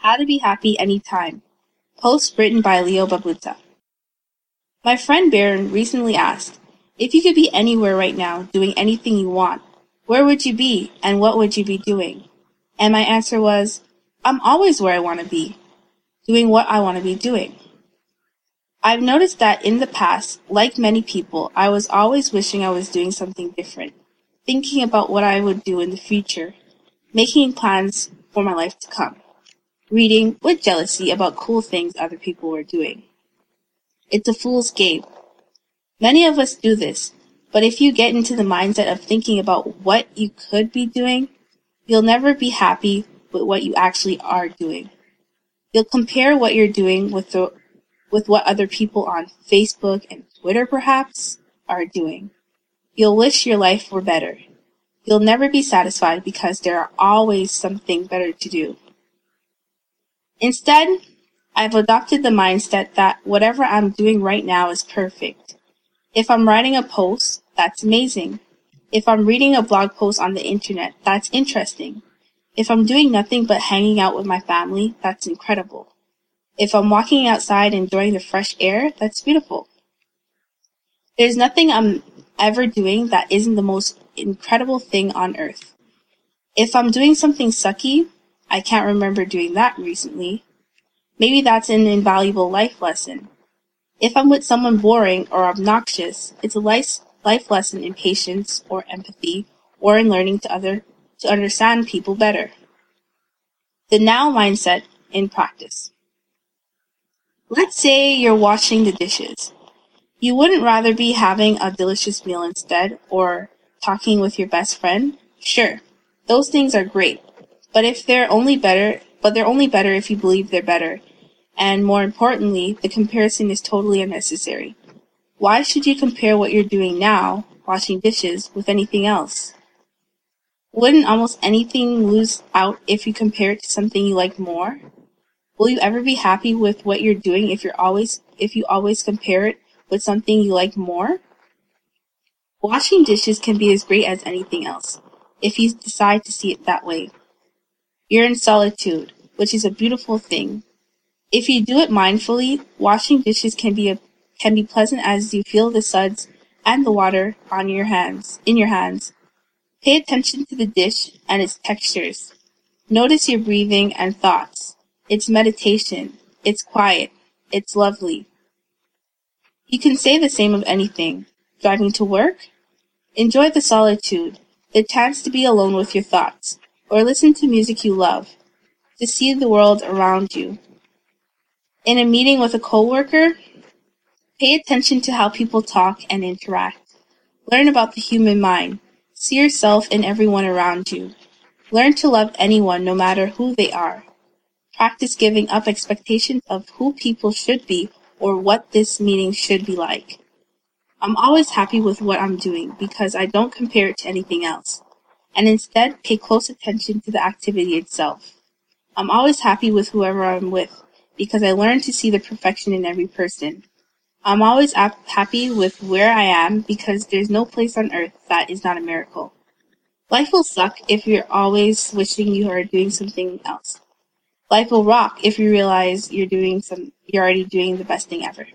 How to Be Happy Anytime. Post written by Leo Babauta. My friend Baron recently asked, if you could be anywhere right now doing anything you want, where would you be and what would you be doing? And my answer was, I'm always where I want to be, doing what I want to be doing. I've noticed that in the past, like many people, I was always wishing I was doing something different, thinking about what I would do in the future, making plans for my life to come, reading with jealousy about cool things other people were doing. It's a fool's game. Many of us do this, but if you get into the mindset of thinking about what you could be doing, you'll never be happy with what you actually are doing. You'll compare what you're doing with the, with what other people on Facebook and Twitter perhaps are doing. You'll wish your life were better. You'll never be satisfied because there are always something better to do. Instead, I've adopted the mindset that whatever I'm doing right now is perfect. If I'm writing a post, that's amazing. If I'm reading a blog post on the internet, that's interesting. If I'm doing nothing but hanging out with my family, that's incredible. If I'm walking outside enjoying the fresh air, that's beautiful. There's nothing I'm ever doing that isn't the most incredible thing on earth. If I'm doing something sucky, I can't remember doing that recently. Maybe that's an invaluable life lesson. If I'm with someone boring or obnoxious, it's a life, life lesson in patience or empathy or in learning to other to understand people better. The now mindset in practice. Let's say you're washing the dishes. You wouldn't rather be having a delicious meal instead or talking with your best friend? Sure, those things are great. But if they're only better, but they're only better if you believe they're better. And more importantly, the comparison is totally unnecessary. Why should you compare what you're doing now, washing dishes, with anything else? Wouldn't almost anything lose out if you compare it to something you like more? Will you ever be happy with what you're doing if you're always if you always compare it with something you like more? Washing dishes can be as great as anything else, if you decide to see it that way. You're in solitude, which is a beautiful thing. If you do it mindfully, washing dishes can be a, can be pleasant as you feel the suds and the water on your hands, in your hands. Pay attention to the dish and its textures. Notice your breathing and thoughts. It's meditation. It's quiet. It's lovely. You can say the same of anything. Driving to work? Enjoy the solitude, the chance to be alone with your thoughts, or listen to music you love, to see the world around you. In a meeting with a coworker, pay attention to how people talk and interact. Learn about the human mind. See yourself in everyone around you. Learn to love anyone no matter who they are. Practice giving up expectations of who people should be or what this meeting should be like. I'm always happy with what I'm doing because I don't compare it to anything else, and instead pay close attention to the activity itself. I'm always happy with whoever I'm with because I learn to see the perfection in every person. I'm always ap- happy with where I am because there's no place on earth that is not a miracle. Life will suck if you're always wishing you are doing something else. Life will rock if you realize you're doing some, you're already doing the best thing ever.